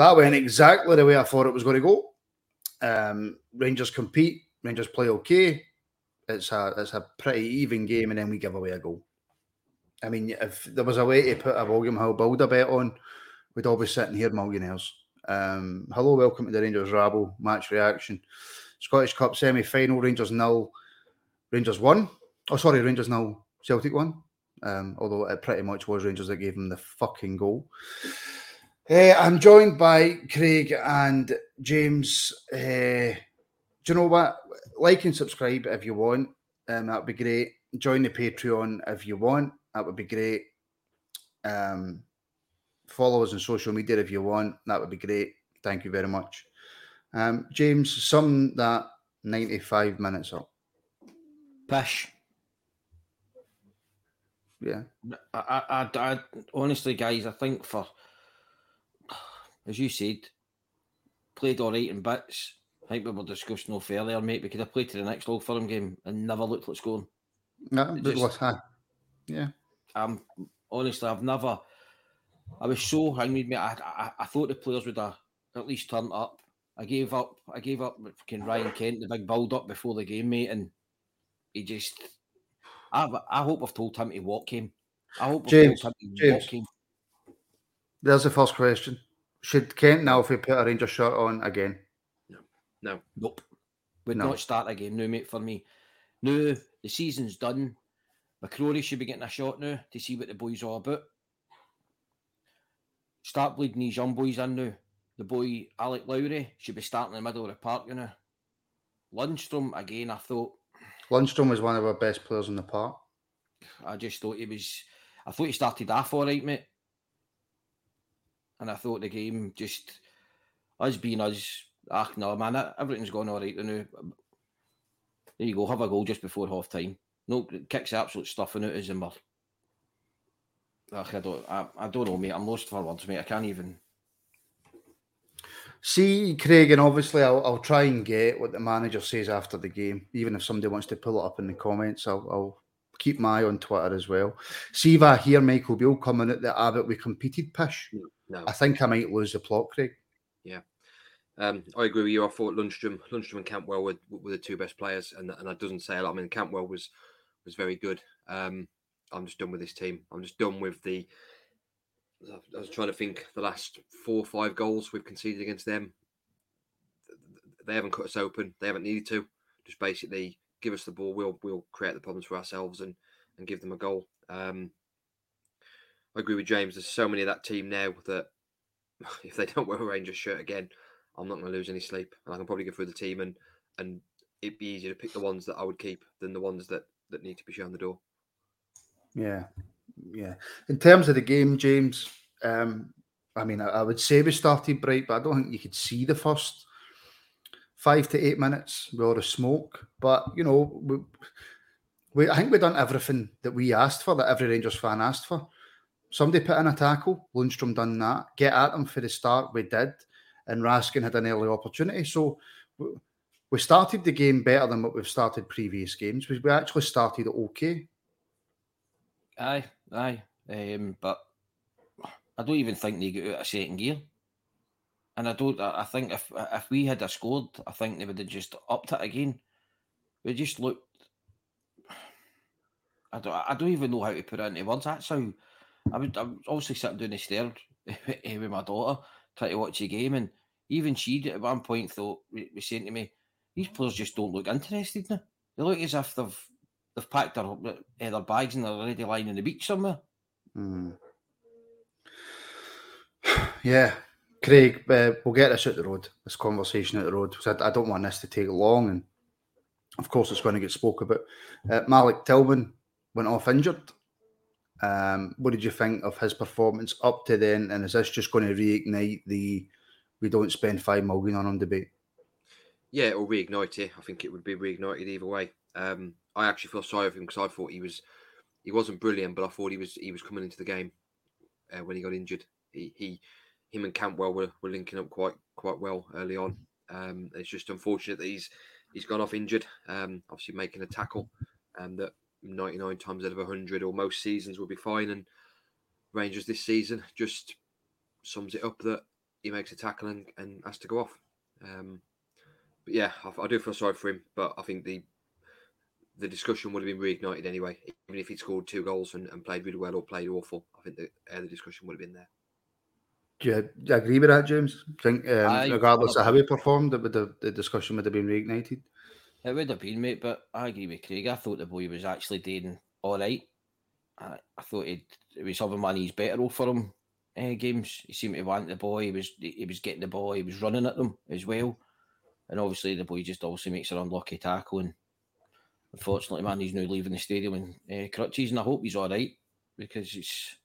That went exactly the way I thought it was going to go. Um, Rangers compete, Rangers play okay. It's a it's a pretty even game, and then we give away a goal. I mean, if there was a way to put a William Hill builder bet on, we'd all be sitting here millionaires. Um, hello, welcome to the Rangers Rabble match reaction. Scottish Cup semi final, Rangers nil, Rangers one. Oh, sorry, Rangers nil, Celtic one. Um, although it pretty much was Rangers that gave them the fucking goal. Uh, I'm joined by Craig and James. Uh, do you know what? Like and subscribe if you want. Um, that would be great. Join the Patreon if you want. That would be great. Um, follow us on social media if you want. That would be great. Thank you very much. Um, James, sum that 95 minutes up. Pish. Yeah. I, I, I, honestly, guys, I think for as you said, played all right in bits. I think we were discussing off earlier, mate. We could have played to the next Old Firm game and never looked like scoring. No, but just, high. Yeah. Um, honestly, I've never. I was so angry, mate. I, I, I thought the players would have at least turned up. I gave up. I gave up fucking Ryan Kent, the big build up before the game, mate, and he just. I, I hope I've told him to walk him. I hope James, James, There's the first question. Should Kent now, if we put a Ranger shirt on again? No, no, nope. Would no. not start again now, mate. For me, no, the season's done. McCrory should be getting a shot now to see what the boys are about. Start bleeding these young boys in now. The boy Alex Lowry should be starting in the middle of the park, you know. Lundstrom again. I thought Lundstrom was one of our best players in the park. I just thought he was. I thought he started off all right, mate and I thought the game just us being us. Ah, no, man, everything's gone all right now. There you go, have a goal just before half time. No, kicks the absolute stuffing out of him. Ugh, I don't, I, I don't know, mate. I'm lost for words, mate. I can't even. See, Craig, and obviously I'll, I'll try and get what the manager says after the game. Even if somebody wants to pull it up in the comments, I'll, I'll keep my eye on Twitter as well. See if I hear Michael Beale coming at the Abbott we competed pish. No. I think I might lose the plot, Craig. Yeah. Um, I agree with you. I thought Lundstrom, Lundstrom and Cantwell were, were the two best players, and and that doesn't say a lot. I mean, Cantwell was was very good. Um, I'm just done with this team. I'm just done with the. I was trying to think the last four or five goals we've conceded against them. They haven't cut us open. They haven't needed to. Just basically give us the ball. We'll we'll create the problems for ourselves and and give them a goal. Um, I agree with James. There's so many of that team now that if they don't wear a Rangers shirt again, I'm not going to lose any sleep, and I can probably go through the team and and it'd be easier to pick the ones that I would keep than the ones that that need to be shown the door. Yeah, yeah. In terms of the game, James, um, I mean, I, I, would say we started bright, but I don't think you could see the first five to eight minutes with all the smoke. But you know, we, we I think we've done everything that we asked for, that every Rangers fan asked for. Somebody put in a tackle, Lundstrom done that. Get at them for the start, we did, and Raskin had an early opportunity. So we started the game better than what we've started previous games. We, we actually started okay. Aye, aye. Um, but I don't even think they got out of second gear. And I don't. I think if if we had a scored, I think they would have just upped it again. We just looked. I don't. I don't even know how to put it into words. That's how. I would. I'm obviously sitting down the stairs with my daughter, trying to watch the game, and even she at one point thought was saying to me, "These players just don't look interested now. They look as if they've they've packed their their bags and they're already lying on the beach somewhere." Mm. Yeah, Craig, uh, we'll get this at the road, this conversation at the road, I, I, don't want this to take long. And of course, it's going to get spoke about. Uh, Malik Tillman went off injured. Um, what did you think of his performance up to then? And is this just going to reignite the we don't spend five million on him debate? Yeah, it'll reignite it. I think it would be reignited either way. Um, I actually feel sorry for him because I thought he was he wasn't brilliant, but I thought he was he was coming into the game uh, when he got injured. He, he him and Cantwell were, were linking up quite quite well early on. Um, it's just unfortunate that he's he's gone off injured. Um, obviously making a tackle um, that 99 times out of 100 or most seasons will be fine. And Rangers this season just sums it up that he makes a tackle and, and has to go off. Um, but yeah, I, I, do feel sorry for him, but I think the the discussion would have been reignited anyway. Even if he'd scored two goals and, and played really well or played awful, I think the, uh, the discussion would have been there. Do you, do you agree with that, James? think, um, I, regardless of how he performed, that the, the discussion would have been reignited? It would have been, mate, but I agree with Craig. I thought the boy was actually doing all right. I, I thought it was having one of his better for him uh, games. He seemed to want the boy. He was he was getting the boy. He was running at them as well. And obviously, the boy just obviously makes an unlucky tackle. And unfortunately, man, he's now leaving the stadium in uh, crutches. And I hope he's all right because it's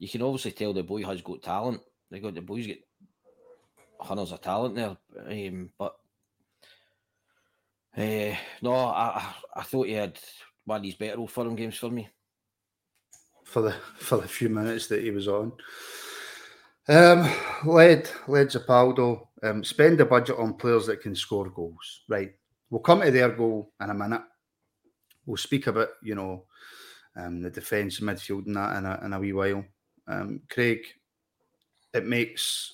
you can obviously tell the boy has got talent. They got the boys get hundreds of talent there, um, but uh, no, I I thought he had one of these better old firm games for me. For the for the few minutes that he was on, um, led led Zapaldo um, spend the budget on players that can score goals. Right, we'll come to their goal in a minute. We'll speak about you know um, the defence, midfield, and that in a, in a wee while um, Craig, it makes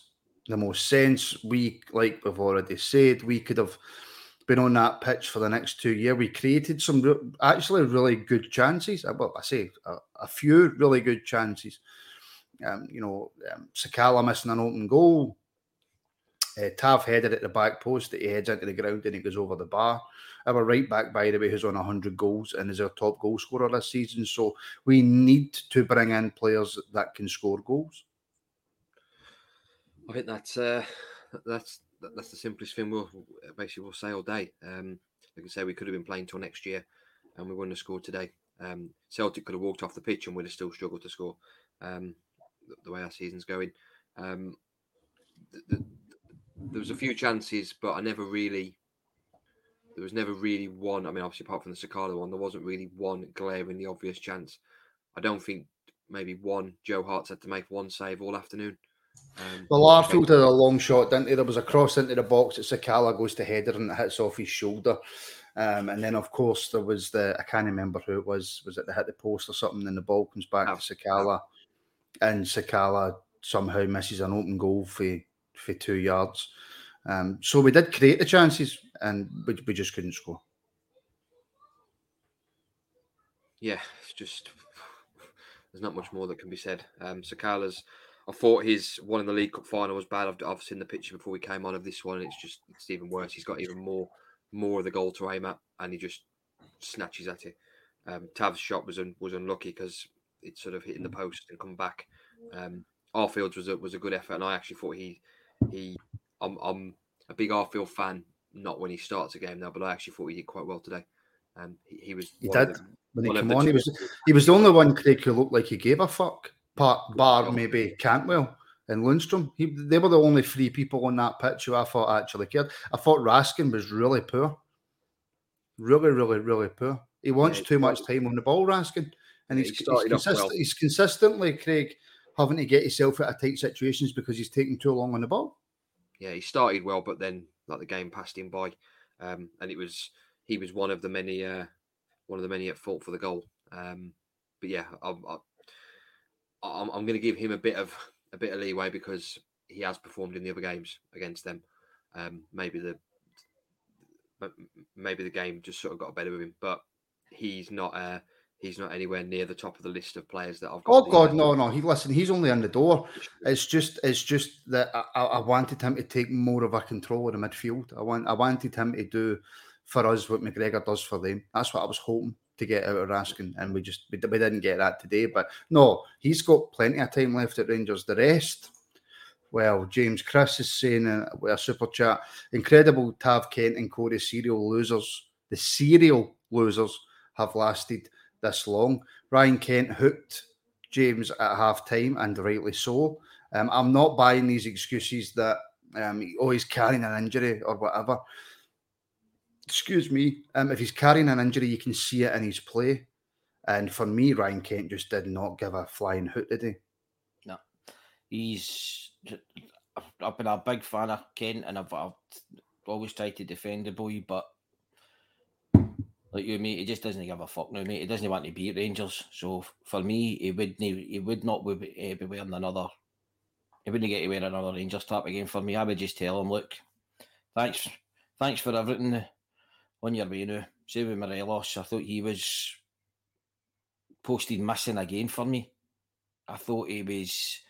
the most sense. We, like we've already said, we could have been on that pitch for the next two years. We created some re- actually really good chances. Uh, well, I say a, a few really good chances. Um, you know, um, Sakala missing an open goal. Uh, Tav headed at the back post that he heads into the ground and it goes over the bar. Our right back, by the way, who's on 100 goals and is our top goal scorer this season. So we need to bring in players that can score goals. I think that's uh, that's that's the simplest thing we'll basically we'll say all day. Um, like I say, we could have been playing till next year, and we wouldn't have scored today. Um, Celtic could have walked off the pitch and we'd have still struggled to score. Um, the, the, way our season's going, um, the, the, there was a few chances, but I never really there was never really one. I mean, obviously, apart from the Sakala one, there wasn't really one glaringly obvious chance. I don't think maybe one Joe Hart's had to make one save all afternoon. Um, well, Arfield had a long shot, didn't he? There was a cross into the box that Sakala goes to header and it hits off his shoulder. Um, and then, of course, there was the I can't remember who it was. Was it the hit the post or something? And the ball comes back to Sakala, and Sakala somehow misses an open goal for for two yards. Um, so we did create the chances, and we, we just couldn't score. Yeah, it's just there's not much more that can be said. Um, Sakala's, I thought his one in the League Cup final was bad. I've, I've seen the picture before we came on of this one, and it's just it's even worse. He's got even more more of the goal to aim at, and he just snatches at it. Um, Tav's shot was un, was unlucky because it sort of hit in the post and come back. Um, Arfield's was a was a good effort, and I actually thought he he I'm, I'm a big Arfield fan not when he starts a game now, but I actually thought he did quite well today. Um, he, he was. He did. the- when he came on, he was he was the only one Craig who looked like he gave a fuck. Part bar maybe Cantwell and Lundstrom. He, they were the only three people on that pitch who I thought actually cared. I thought Raskin was really poor, really, really, really poor. He wants he too much time on the ball, Raskin, and Yeah, he's, he he's, consist- well. he's consistently Craig having to get himself out of tight situations because he's taking too long on the ball. yeah, he started well, but then like the game passed him by, um, and it was he was one of the many uh, one of the many at fault for the goal. Um, but yeah, I, I'm, I'm going to give him a bit of a bit of leeway because he has performed in the other games against them. Um, maybe the maybe the game just sort of got better with him, but he's not uh, he's not anywhere near the top of the list of players that I've got. Oh God, no, no. He listen. He's only in the door. It's just, it's just that I, I I wanted him to take more of a control of the midfield. I want, I wanted him to do for us what McGregor does for them. That's what I was hoping to get out of Raskin, and we just we, we didn't get that today. But no, he's got plenty of time left at Rangers. The rest. Well, James Chris is saying uh, with a super chat, incredible to have Kent and Corey serial losers. The serial losers have lasted this long. Ryan Kent hooked James at half time, and rightly so. Um, I'm not buying these excuses that um, oh, he's carrying an injury or whatever. Excuse me. Um, if he's carrying an injury, you can see it in his play. And for me, Ryan Kent just did not give a flying hoot today. No, he's. I've- been a big fan of Kent, and I've, I've always tried to defend the boy, but like you, mate, he just doesn't give a fuck now, mate. He doesn't want to be at Rangers. So for me, he would he would not be, eh, be wearing another. He wouldn't get to wear another Rangers top again for me. I would just tell him, look, thanks, thanks for everything on your way now. Say with Morelos, I thought he was posted missing again for me. I thought he was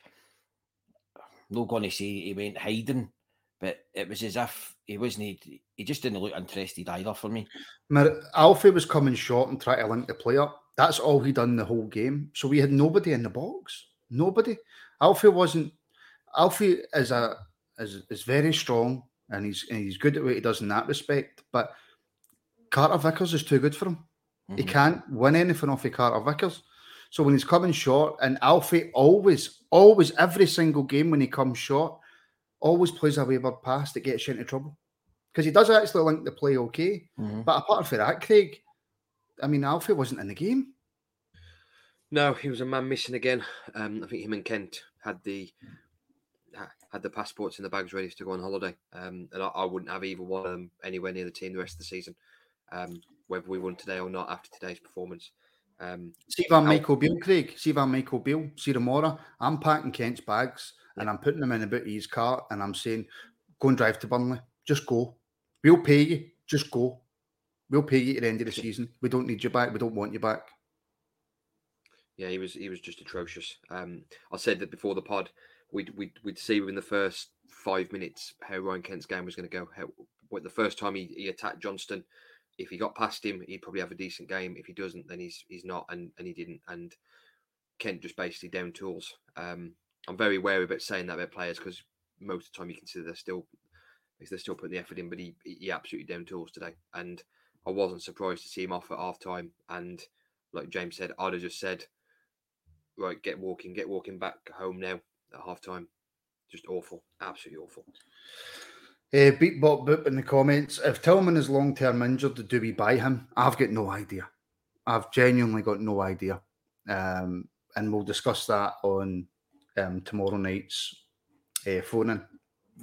not going to say he went hiding, but it was as if he wasn't. He just didn't look interested either for me. Mar- Alfie was coming short and trying to link the play up. That's all he done the whole game. So we had nobody in the box. Nobody. Alfie wasn't. Alfie is a is is very strong and he's and he's good at what he does in that respect. But Carter Vickers is too good for him. He can't win anything off of Carter Vickers. So when he's coming short, and Alfie always, always, every single game when he comes short, always plays a wayward pass that gets you into trouble. Because he does actually link the play okay. But apart from that, Craig, I mean, Alfie wasn't in the game. No, he was a man missing again. Um, I think him and Kent had the had the passports in the bags ready to go on holiday, um, and I, I wouldn't have either one of them anywhere near the team the rest of the season, um, whether we won today or not after today's performance. Um, See Van Michael Beale, Craig. See Van Michael Beale. See tomorrow. I'm packing Kent's bags and I'm putting them in the boot of his car and I'm saying, go and drive to Burnley. Just go. We'll pay you. Just go. We'll pay you at the end of the season. We don't need you back. We don't want you back. Yeah, he was he was just atrocious. Um, I said that before the pod, we'd we'd, we'd see within the first five minutes how Ryan Kent's game was going to go. How what the first time he, he attacked Johnston, if he got past him, he'd probably have a decent game. If he doesn't, then he's he's not, and and he didn't. And Kent just basically down tools. Um, I'm very wary about saying that about players because most of the time you consider they're still they're still putting the effort in, but he he absolutely down tools today, and I wasn't surprised to see him off at half time. And like James said, I'd have just said right, get walking, get walking back home now at half time. Just awful, absolutely awful. Uh, beat Bob Boop in the comments. If Tillman is long term injured, do we buy him? I've got no idea. I've genuinely got no idea. Um, and we'll discuss that on um, tomorrow night's uh, phoning.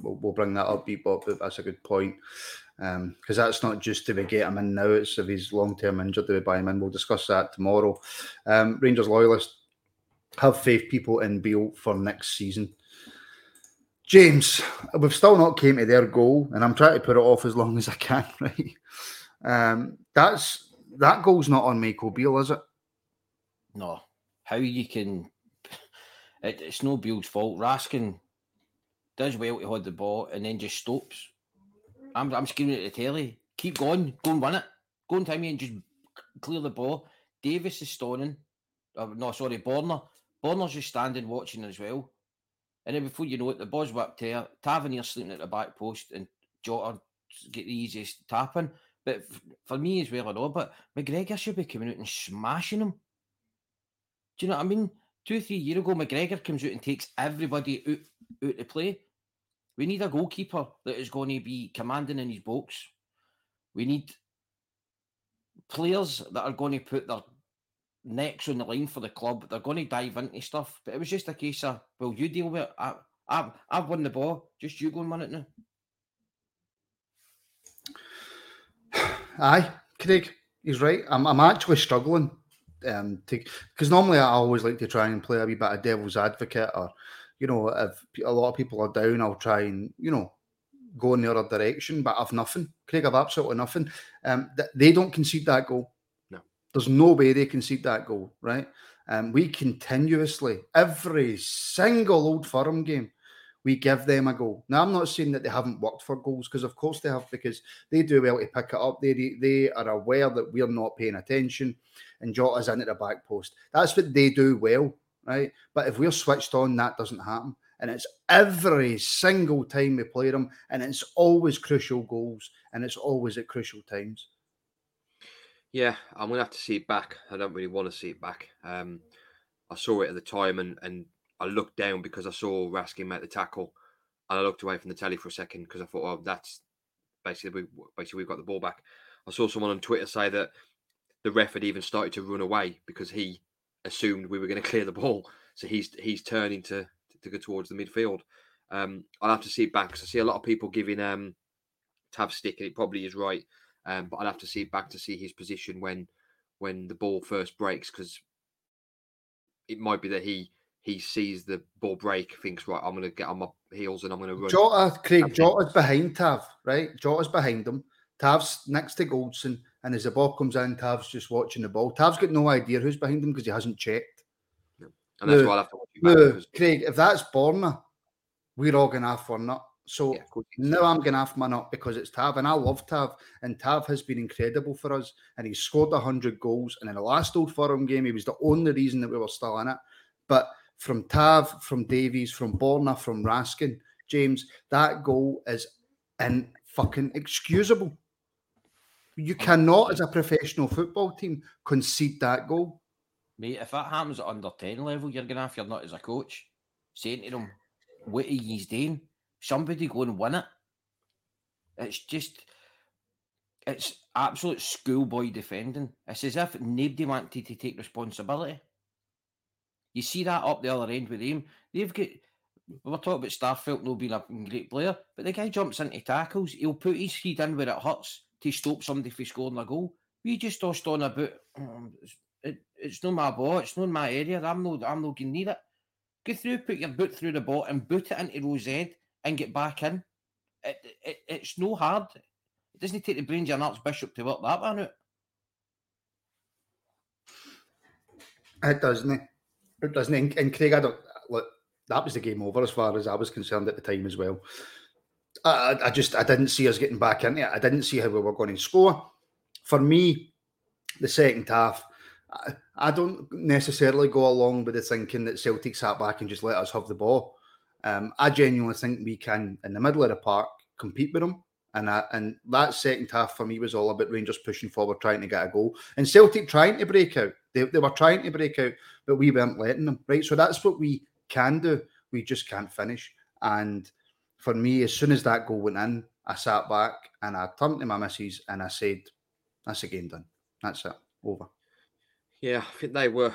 We'll, we'll bring that up, beat Bob Boop. That's a good point. Because that's not just do we get him in now, it's if he's long term injured, do we buy him in? We'll discuss that tomorrow. Um, Rangers loyalist, have faith people in Beale for next season. James, we've still not came to their goal, and I'm trying to put it off as long as I can. Right? Um, that's that goal's not on Michael Beale, is it? No, how you can? It, it's no Beale's fault. Raskin does well to hold the ball and then just stops. I'm I'm screaming at the telly. Keep going, go and win it. Go and time me and just clear the ball. Davies is stoning. Uh, no, sorry, Borna. Borna's just standing watching as well. And then before you know it, the ball's whipped there. Tavernier sleeping at the back post, and Jota get the easiest tapping. But for me as well, I know. But McGregor should be coming out and smashing him. Do you know what I mean? Two, three years ago, McGregor comes out and takes everybody out, out to play. We need a goalkeeper that is going to be commanding in his box. We need players that are going to put their necks on the line for the club. They're going to dive into stuff. But it was just a case of, well, you deal with it. I, I, I've won the ball. Just you go and win it now. Aye, Craig, he's right. I'm, I'm actually struggling um, because normally I always like to try and play a wee bit of devil's advocate, or you know, if a lot of people are down, I'll try and you know go in the other direction. But I've nothing, Craig. I've absolutely nothing. Um, th- they don't concede that goal. There's no way they concede that goal, right? Um, we continuously every single old firm game we give them a goal. Now, I'm not saying that they haven't worked for goals because, of course, they have because they do well to pick it up. They they are aware that we're not paying attention and Jota's at the back post. That's what they do well, right? But if we're switched on, that doesn't happen. And it's every single time we play them, and it's always crucial goals, and it's always at crucial times. Yeah, I'm gonna have to see it back. I don't really want to see it back. Um, I saw it at the time, and and I looked down because I saw Raskin make the tackle, and I looked away from the telly for a second because I thought, oh, that's basically we, basically we've got the ball back. I saw someone on Twitter say that the ref had even started to run away because he assumed we were going to clear the ball, so he's he's turning to to go towards the midfield. Um, I'll have to see it back because I see a lot of people giving um, Tav stick, and it probably is right. Um, but I'll have to see back to see his position when when the ball first breaks because it might be that he he sees the ball break, thinks right, I'm going to get on my heels and I'm going to run. Jota, Craig, Jota's behind Tav, right? Jota's behind him. Tav's next to Goldson, and as the ball comes in, Tav's just watching the ball. Tav's got no idea who's behind him because he hasn't checked. No. And that's no, why I have to watch no, Craig, if that's Borna, we're all going to have fun. Not so yeah, now I'm going to have my nut because it's Tav, and I love Tav, and Tav has been incredible for us, and he's scored hundred goals. And in the last Old Firm game, he was the only reason that we were still in it. But from Tav, from Davies, from Borna, from Raskin, James, that goal is in fucking excusable. You cannot, as a professional football team, concede that goal. Mate, if that happens at under 10 level, you're going to have, you're not as a coach, saying to them, what are you doing? Somebody go and win it. It's just, it's absolute schoolboy defending. It's as if nobody wanted to take responsibility. You see that up the other end with him. They've got, we are talking about Starfelt not being a great player, but the guy jumps into tackles. He'll put his feet in where it hurts to stop somebody from scoring a goal. We just tossed on about, um, it, it's not my ball, it's not my area. I'm not, I'm not to need it. Go through, put your boot through the ball and boot it into Rose Ed and get back in. It, it, it's no hard. It doesn't take the brains of an archbishop to work that one out. It doesn't. It doesn't. And, and Craig, I don't look. That was the game over as far as I was concerned at the time as well. I, I just I didn't see us getting back in it. I didn't see how we were going to score. For me, the second half, I, I don't necessarily go along with the thinking that Celtic sat back and just let us have the ball. Um, I genuinely think we can, in the middle of the park, compete with them. And I, and that second half for me was all about Rangers pushing forward, trying to get a goal, and Celtic trying to break out. They, they were trying to break out, but we weren't letting them. Right, so that's what we can do. We just can't finish. And for me, as soon as that goal went in, I sat back and I turned to my missus and I said, "That's a game done. That's it. Over." Yeah, I think they were.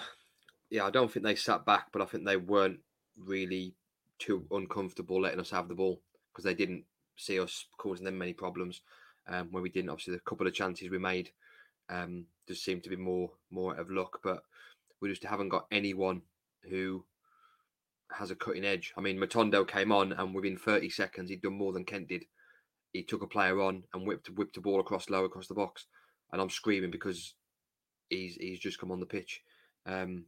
Yeah, I don't think they sat back, but I think they weren't really too uncomfortable letting us have the ball because they didn't see us causing them many problems. Um, when we didn't, obviously, the couple of chances we made um, just seemed to be more more out of luck. But we just haven't got anyone who has a cutting edge. I mean, Matondo came on, and within 30 seconds, he'd done more than Kent did. He took a player on and whipped whipped a ball across low across the box, and I'm screaming because he's he's just come on the pitch. Um,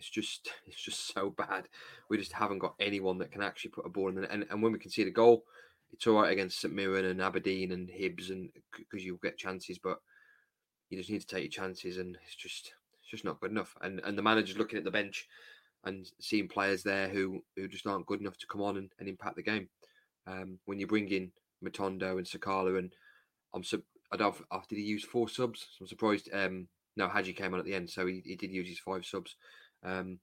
it's just it's just so bad. We just haven't got anyone that can actually put a ball in. And, and when we can see the goal, it's all right against St Mirren and Aberdeen and Hibs, and because you'll get chances, but you just need to take your chances, and it's just it's just not good enough. And and the manager's looking at the bench and seeing players there who who just aren't good enough to come on and, and impact the game. Um, when you bring in Matondo and Sakala and I'm I don't. if- he use four subs? I'm surprised. Um, no, Hadji came on at the end, so he, he did use his five subs, um,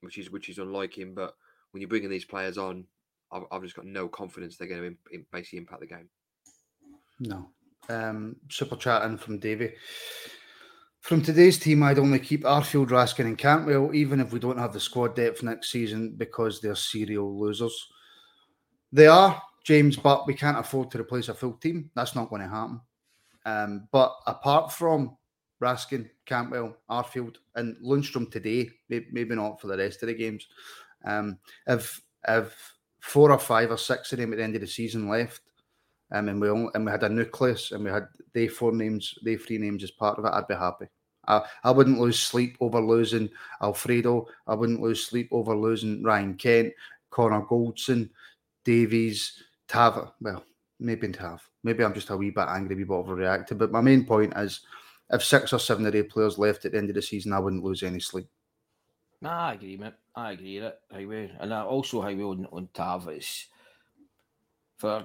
which is which is unlike him. But when you're bringing these players on, I've, I've just got no confidence they're going to imp- im- basically impact the game. No. Um, super chat in from Davy. From today's team, I'd only keep Arfield, Raskin, and Cantwell, even if we don't have the squad depth next season because they're serial losers. They are, James, but we can't afford to replace a full team. That's not going to happen. Um, but apart from Raskin, Cantwell, Arfield, and Lundstrom today, maybe not for the rest of the games, um, if if four or five or six of them at the end of the season left, um, and we only, and we had a nucleus, and we had they four names, they three names as part of it, I'd be happy. I, I wouldn't lose sleep over losing Alfredo. I wouldn't lose sleep over losing Ryan Kent, Connor Goldson, Davies, Tav. Well, maybe Tav. Maybe I'm just a wee bit angry, wee bit overreacted. But my main point is, if six or seven of the players left at the end of the season, I wouldn't lose any sleep. Nah, I agree, mate. I agree with it. Highway. And I also highway on, on Tav. It's for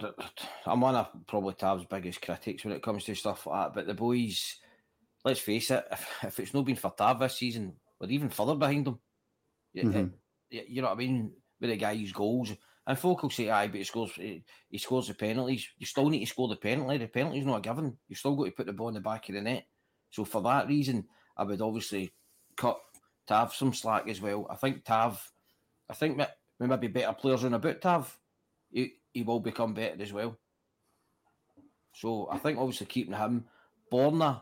I'm one of probably Tav's biggest critics when it comes to stuff like that. But the boys, let's face it, if, if it's not been for Tav this season, we're even further behind them. You, Mhm. you- you know what I mean? With the guy's goals. And folk will say, aye, but he scores he, he scores the penalties. You still need to score the penalty. The penalty's not a given. You still got to put the ball in the back of the net. So for that reason, I would obviously cut Tav some slack as well. I think Tav, I think we might be better players on about Tav. He, he will become better as well. So I think obviously keeping him, Borna,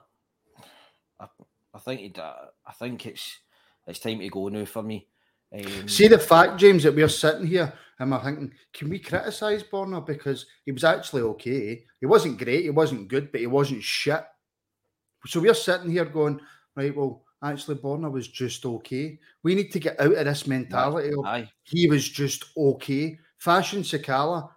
I, I think uh, I think it's it's time to go now for me. Um, See the fact, James, that we're sitting here and we're thinking, can we criticise Borna because he was actually okay? He wasn't great, he wasn't good, but he wasn't shit. So we're sitting here going, right, well, actually, Borna was just okay. We need to get out of this mentality of aye. he was just okay. Fashion Sakala,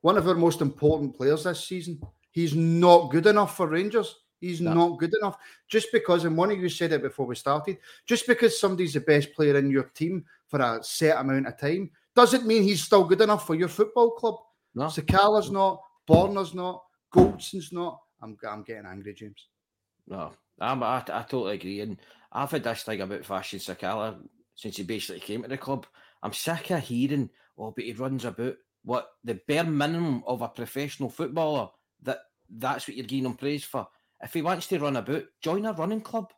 one of our most important players this season, he's not good enough for Rangers. He's No. not good enough. Just because, and one of you said it before we started, just because somebody's the best player in your team for a set amount of time doesn't mean he's still good enough for your football club. No. Sakala's not, Borna's not, Goldson's not. I'm, I'm getting angry, James. No, I'm, I, I totally agree. And I've had this thing about Fashion Sakala since he basically came to the club. I'm sick of hearing, oh, but he runs about what the bare minimum of a professional footballer. That that's what you're giving him praise for. If he wants to run about, join a running club.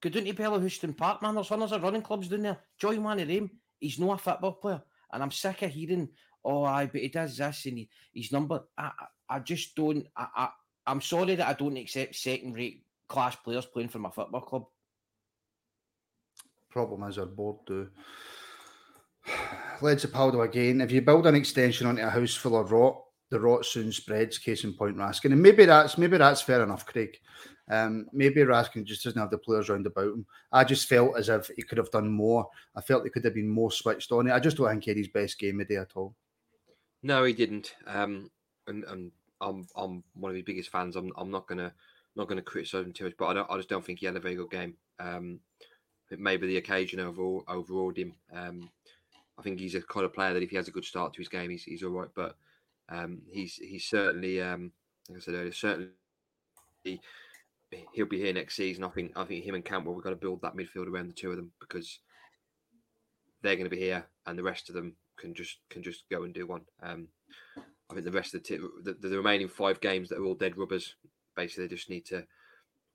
Go down to Bellahouston Park, man. There's hundreds of running clubs down there. Join one of them. He's not a football player, and I'm sick of hearing, oh, aye, but he does this and he, he's number. I, I, I just don't. I, I, I'm sorry that I don't accept second-rate class players playing for my football club. Problem is our board do. Let's Paldo again. If you build an extension onto a house full of rot, the rot soon spreads. Case in point, Raskin, and maybe that's maybe that's fair enough, Craig. Um, maybe Raskin just doesn't have the players round about him. I just felt as if he could have done more. I felt he could have been more switched on it. I just don't think he had his best game of the day at all. No, he didn't. Um, and, and I'm I'm one of his biggest fans. I'm I'm not gonna not gonna criticize him too much, but I don't I just don't think he had a very good game. Um, maybe the occasion overall overawed him. Um, I think he's a kind of player that if he has a good start to his game, he's he's all right. But um, he's he's certainly um, like I said earlier, certainly he'll be here next season. I think I think him and Cantwell we've got to build that midfield around the two of them because they're going to be here, and the rest of them can just can just go and do one. Um, I think the rest of the, t- the the remaining five games that are all dead rubbers, basically, they just need to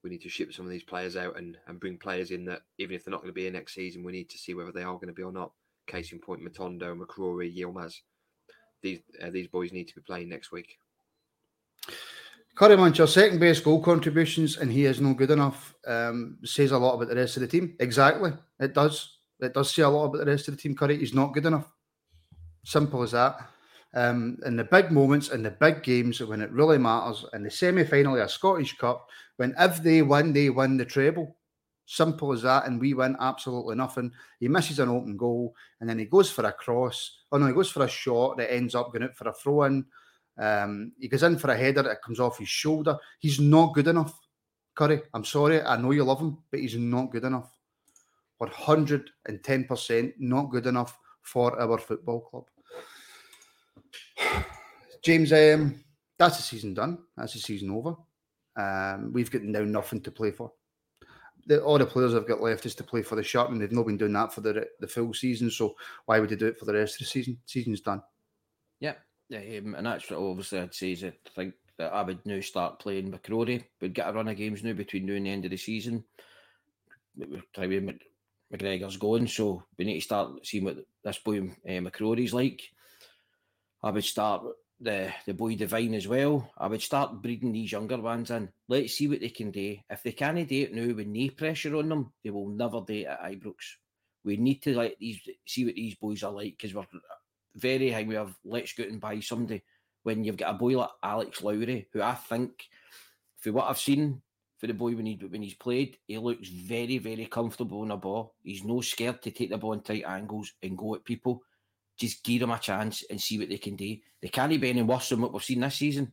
we need to ship some of these players out and, and bring players in that even if they're not going to be here next season, we need to see whether they are going to be or not. Case in point, Matondo, McCrory, Yilmaz. These uh, these boys need to be playing next week. Curry Munch, second best goal contributions, and he is no good enough. Um, says a lot about the rest of the team. Exactly, it does. It does say a lot about the rest of the team. Curry, he's not good enough. Simple as that. Um, in the big moments, in the big games, when it really matters, in the semi final of a Scottish Cup, when if they win, they win the treble. Simple as that, and we win absolutely nothing. He misses an open goal, and then he goes for a cross. Oh no, he goes for a shot that ends up going out for a throw in. Um, he goes in for a header that comes off his shoulder. He's not good enough, Curry. I'm sorry, I know you love him, but he's not good enough. 110% not good enough for our football club. James, um, that's the season done. That's the season over. Um, we've got now nothing to play for. The, all the players have got left is to play for the shirt, and they've not been doing that for the the full season. So why would they do it for the rest of the season? Season's done. Yeah, um, and that's what obviously I'd say is I think that I would now start playing McCrory. We'd get a run of games now between now and the end of the season. Try with McGregor's going, so we need to start seeing what this boy uh, McCrory's like. I would start the the boy Devine as well. I would start breeding these younger ones in. Let's see what they can do. If they can't do it now with knee pressure on them, they will never do it at Ibrox. We need to let these see what these boys are like because we're very high. We have let's go and buy somebody when you've got a boy like Alex Lowry, who I think, for what I've seen for the boy when he when he's played, he looks very very comfortable on a ball. He's no scared to take the ball in tight angles and go at people just give them a chance and see what they can do. They can't be any worse than what we've seen this season.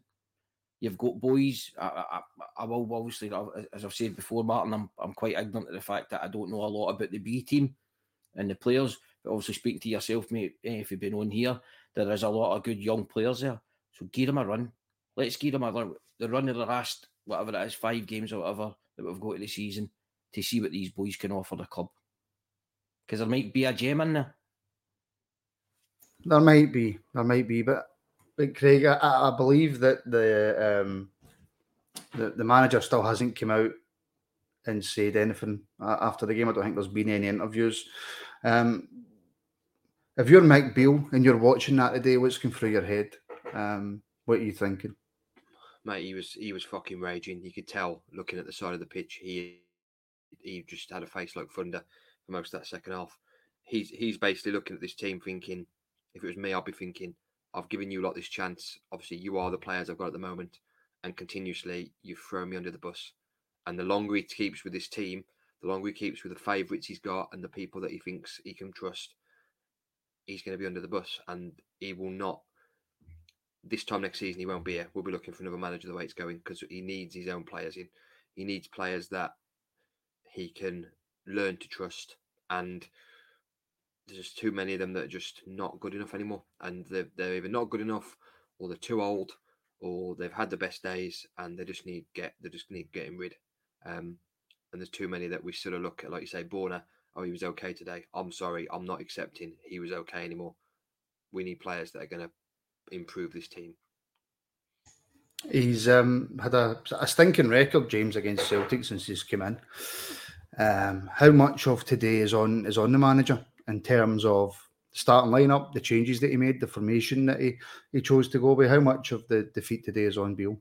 You've got boys. I, I, I will obviously, as I've said before, Martin. I'm, I'm quite ignorant of the fact that I don't know a lot about the B team and the players. But obviously, speaking to yourself, mate, eh, if you've been on here, there is a lot of good young players there. So give them a run. Let's give them a run. The run of the last whatever it is, five games or whatever that we've got to the season to see what these boys can offer the club. Because there might be a gem in there. There might be, there might be, but but Craig, I, I believe that the um the, the manager still hasn't come out and said anything after the game. I don't think there's been any interviews. Um, if you're Mike Beale and you're watching that today, what's going through your head? Um, what are you thinking? Mate, he was he was fucking raging. You could tell looking at the side of the pitch. He he just had a face like thunder for most of that second half. He's he's basically looking at this team thinking, if it was me, I'd be thinking, I've given you lot this chance. Obviously, you are the players I've got at the moment, and continuously you've thrown me under the bus. And the longer he keeps with this team, the longer he keeps with the favourites he's got and the people that he thinks he can trust, he's going to be under the bus, and he will not. This time next season, he won't be here. We'll be looking for another manager the way it's going because he needs his own players in. He needs players that he can learn to trust and there's just too many of them that are just not good enough anymore, and they're, they're either not good enough, or they're too old, or they've had the best days, and they just need get they just need getting rid. Um, and there's too many that we sort of look at, like you say, Borna. Oh, he was okay today. I'm sorry, I'm not accepting he was okay anymore. We need players that are going to improve this team. He's um, had a, a stinking record, James, against Celtic since he's come in. Um, how much of today is on is on the manager? In terms of the starting lineup, the changes that he made, the formation that he, he chose to go with? How much of the defeat today is on Beale?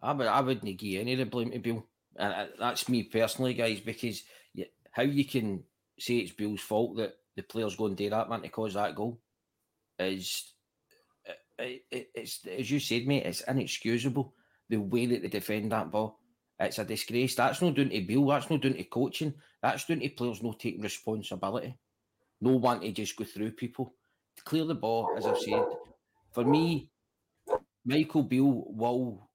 I would I wouldn't give any of the blame to Beale, and that's me personally, guys, because how you can say it's Beale's fault that the players go and do that man to cause that goal is uh, it, it, it's as you said, mate, it's inexcusable the way that they defend that ball. It's a disgrace. That's not doing to Beale. That's not doing to coaching. That's doing to players not taking responsibility. No one to just go through people. To clear the ball, as I've said. For me, Michael Beale will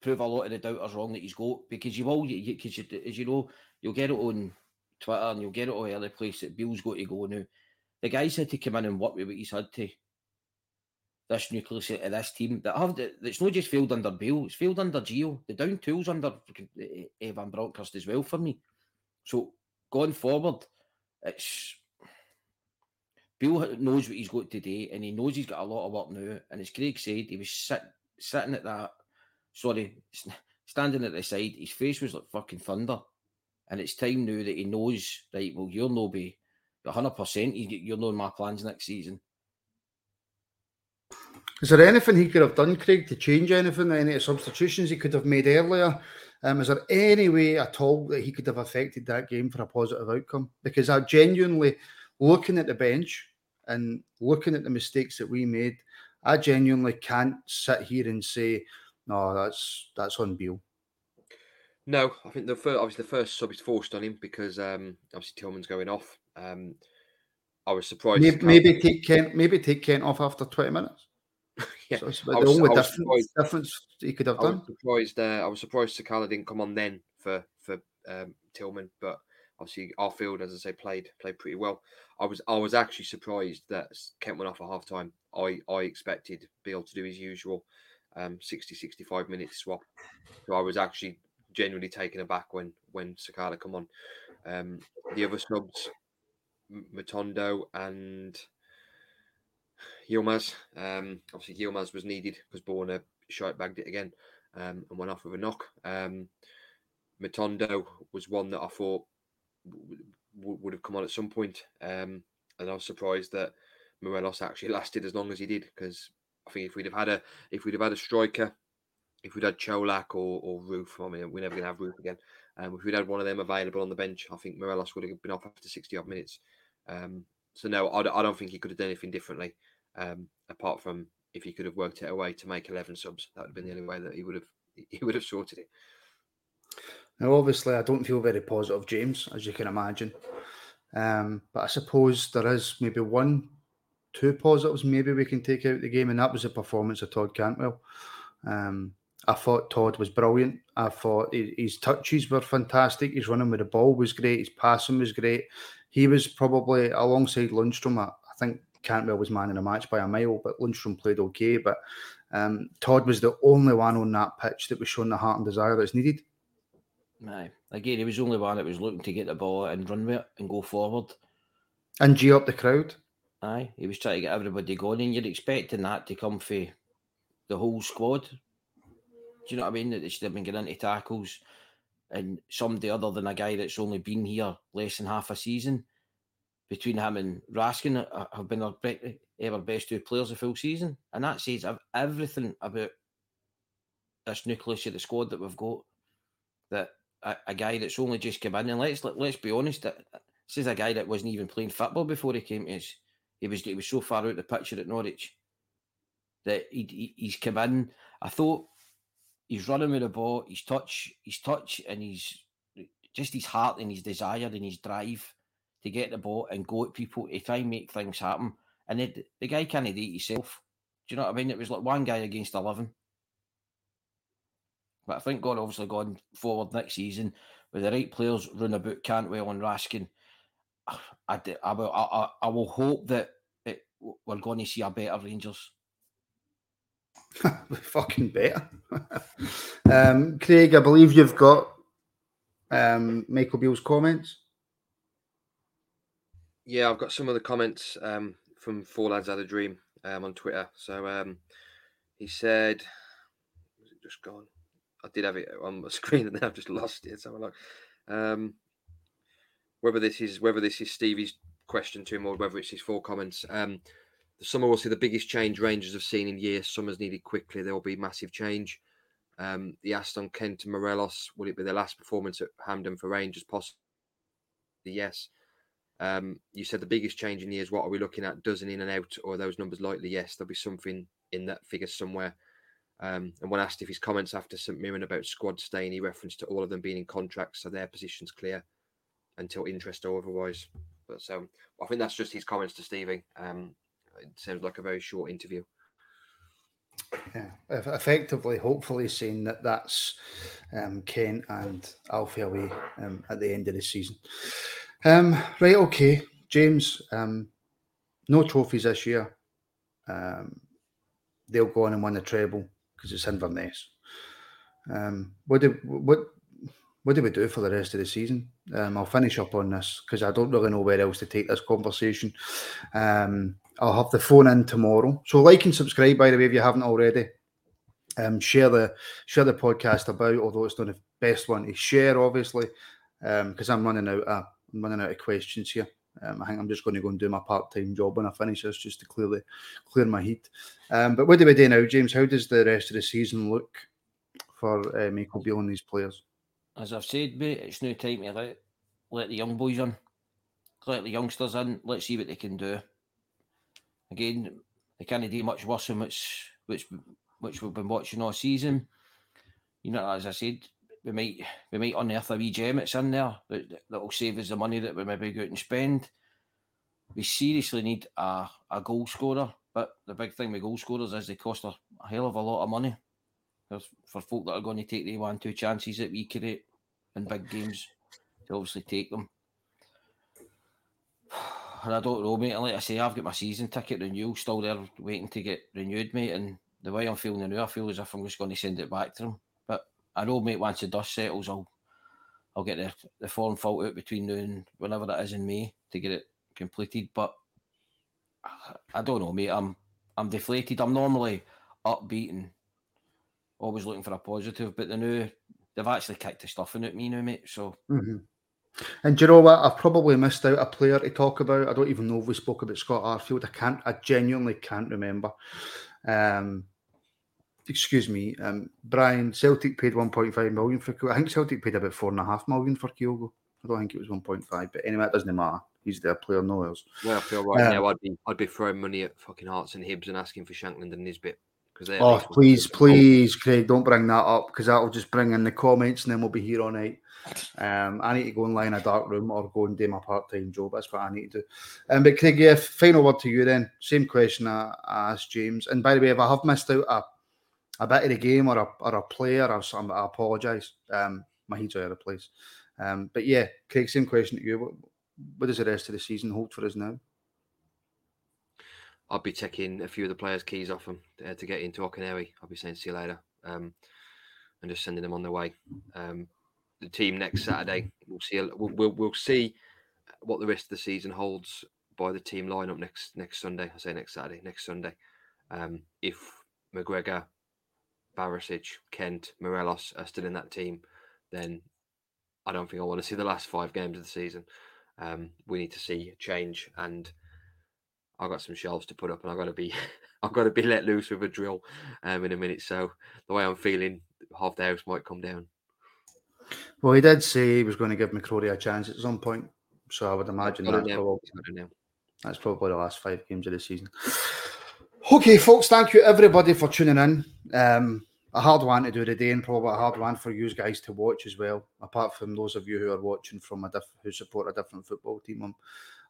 prove a lot of the doubters wrong that he's got because you will, because you, you, as you know, you'll get it on Twitter and you'll get it all on other place that Beale's got to go now. The guys had to come in and work with what he's had to this nucleus of uh, this team that have it's not just failed under Beale, it's failed under Gio. The down tools under uh, uh, Evan Bronckhorst as well for me. So going forward, it's Beale knows what he's got today, and he knows he's got a lot of work now. And as Craig said, he was sit, sitting at that, sorry, standing at the side. His face was like fucking thunder, and it's time now that he knows. Right, well, you'll know be hundred percent. You're knowing my plans next season is there anything he could have done, Craig, to change anything? Any substitutions he could have made earlier? Um, is there any way at all that he could have affected that game for a positive outcome? Because I genuinely, looking at the bench and looking at the mistakes that we made, I genuinely can't sit here and say, no, that's that's on Beale. No, I think the first, obviously the first sub is forced on him because um, obviously Tillman's going off. Um, I was surprised. Maybe, maybe take Kent. Maybe take Kent off after twenty minutes yeah, so the was, only difference, difference he could have I done. Was surprised, uh, I was surprised Sakala didn't come on then for for um, Tillman, but obviously Arfield, as I say, played played pretty well. I was I was actually surprised that Kent went off at half time. I I expected Beale to do his usual um, 60 65 minute swap. So I was actually genuinely taken aback when when Sakala come on. Um, the other subs, Matondo and Yilmaz. Um, obviously, Yilmaz was needed because Borna shite bagged it again um, and went off with a knock. Um, Matondo was one that I thought w- w- would have come on at some point, um, and I was surprised that Morelos actually lasted as long as he did because I think if we'd have had a if we'd have had a striker, if we'd had Colak or or Roofe, I mean we're never going to have Roofe again. Um, if we'd had one of them available on the bench, I think Morelos would have been off after sixty odd minutes. Um, so no, I, I don't think he could have done anything differently, um, apart from if he could have worked it away to make eleven subs. That would have been the only way that he would have he would have sorted it. Now, obviously, I don't feel very positive, James, as you can imagine. Um, but I suppose there is maybe one, two positives maybe we can take out the game, and that was the performance of Todd Cantwell. Um, I thought Todd was brilliant. I thought his touches were fantastic. His running with the ball was great. His passing was great. He was probably alongside Lundstram. I think Cantwell was man in the match by a mile, but Lundstram played okay. But um, Todd was the only one on that pitch that was showing the heart and desire that's needed. Aye. Again, he was the only one that was looking to get the ball and run with it and go forward. And G up the crowd. Aye. He was trying to get everybody going, and you're expecting that to come for the whole squad. Do you know what I mean? That they should have been getting into tackles and somebody other than a guy that's only been here less than half a season. Between him and Raskin uh, have been our, be- our best two players the full season. And that says everything about this nucleus of the squad that we've got. That a, a, guy that's only just come in, and let's let, let's be honest, uh, this is a guy that wasn't even playing football before he came to us. He was he was so far out of the picture at Norwich that he, he he's come in. I thought he's running with the ball, his touch, his touch, and he's just his heart and his desire and his drive to get the ball and go at people to try and make things happen. And it, the guy can't it himself. Do you know what I mean? It was like one guy against eleven. But I think God obviously going forward next season with the right players run about Cantwell and Raskin. I, I, I, will, I, I will hope that it, we're going to see a better Rangers. fucking better. um, Craig, I believe you've got um, Michael Beale's comments. Yeah, I've got some of the comments um, from Four Lads Had a Dream um, on Twitter. So um, he said, was it just gone? I did have it on my screen and then I've just lost it. So I'm like, um, whether this is whether this is Stevie's question to him or whether it's his four comments. Um, the summer will see the biggest change Rangers have seen in years. Summer's needed quickly. There will be massive change. Um, he asked on Kent and Morelos, will it be the last performance at Hampden for Rangers? Possibly, yes. Um, you said the biggest change in years. What are we looking at? Dozen in and out, or those numbers likely? Yes, there'll be something in that figure somewhere. Um, and when asked if his comments after St Mirren about squad staying, he referenced to all of them being in contracts, so their position's clear until interest or otherwise. But so I think that's just his comments to Stevie. Um, it sounds like a very short interview. Yeah, effectively, hopefully saying that that's um, Kent and Alfie away um, at the end of the season. Um, right, okay, James. Um, no trophies this year. Um, they'll go on and win the treble because it's Inverness. Um, what do what what do we do for the rest of the season? Um, I'll finish up on this because I don't really know where else to take this conversation. Um, I'll have the phone in tomorrow. So like and subscribe, by the way, if you haven't already. Um, share the share the podcast about, although it's not the best one to share, obviously, because um, I'm running out. Of, I'm running out of questions here. Um, I think I'm just going to go and do my part-time job when I finish this, just to clearly clear my heat. Um, but what do we do now, James? How does the rest of the season look for uh, Michael Beale and these players? As I've said, mate, it's no time to let let the young boys in, let the youngsters in. Let's see what they can do. Again, they can't do much worse than which which which we've been watching all season. You know, as I said, we might we might unearth a wee gem that's in there that that will save us the money that we maybe go out and spend. We seriously need a, a goal scorer, but the big thing with goal scorers is they cost a, a hell of a lot of money. There's for folk that are going to take the one two chances that we create in big games to obviously take them. And I don't know, mate. Like I say, I've got my season ticket renewal still there, waiting to get renewed, mate. And the way I'm feeling now, I feel as if I'm just going to send it back to them. I know, mate, once the dust settles, I'll I'll get the, the form filled out between now and whenever that is in May to get it completed. But I don't know, mate. I'm I'm deflated. I'm normally upbeat and always looking for a positive, but the new they've actually kicked the stuffing at me now, mate. So. Mm-hmm. And do you know what? I've probably missed out a player to talk about. I don't even know if we spoke about Scott Arfield. I can't. I genuinely can't remember. Um, excuse me, um, Brian. Celtic paid 1.5 million for. I think Celtic paid about four and a half million for Kyogo. I don't think it was 1.5, but anyway, it doesn't matter. He's their player, no else. Well, I feel right um, now. I'd be I'd be throwing money at fucking Hearts and Hibs and asking for Shankland and Nisbet. Oh, please, please, Craig, don't bring that up because that'll just bring in the comments and then we'll be here all night. Um, I need to go and lie in a dark room or go and do my part time job. That's what I need to do. Um, but Craig, yeah, final word to you then. Same question I, I asked James. And by the way, if I have missed out a, a bit of the game or a, or a player, I, I apologise. Um, my head's out of place. Um, but yeah, Craig, same question to you. What, what does the rest of the season hold for us now? I'll be taking a few of the players' keys off them uh, to get into Auchenhowie. I'll be saying see you later, um, and just sending them on their way. Um, the team next Saturday, we'll see. We'll, we'll, we'll see what the rest of the season holds by the team lineup next next Sunday. I say next Saturday, next Sunday. Um, if McGregor, Barisic, Kent, Morelos are still in that team, then I don't think I want to see the last five games of the season. Um, we need to see change and I've got some shelves to put up, and I've got to be, I've got to be let loose with a drill um, in a minute. So the way I'm feeling, half the house might come down. Well, he did say he was going to give McCrory a chance at some point, so I would imagine that's probably, that's probably the last five games of the season. Okay, folks, thank you everybody for tuning in. Um, a hard one to do today, and probably a hard one for you guys to watch as well. Apart from those of you who are watching from a diff- who support a different football team, I'm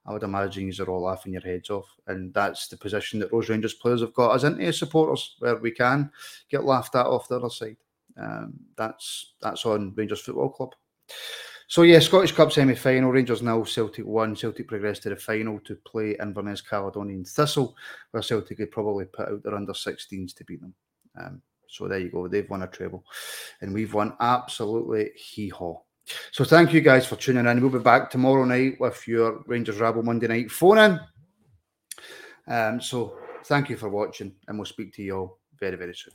I would imagine you are all laughing your heads off. And that's the position that Rose Rangers players have got us into as supporters, where we can get laughed at off the other side. Um, that's that's on Rangers Football Club. So yeah, Scottish Cup semi-final. Rangers now Celtic won. Celtic progressed to the final to play Inverness Caledonian Thistle, where Celtic could probably put out their under 16s to beat them. Um, so there you go. They've won a treble, and we've won absolutely hee haw. So thank you guys for tuning in. We'll be back tomorrow night with your Rangers Rabble Monday night phone in. Um, so thank you for watching, and we'll speak to you all very, very soon.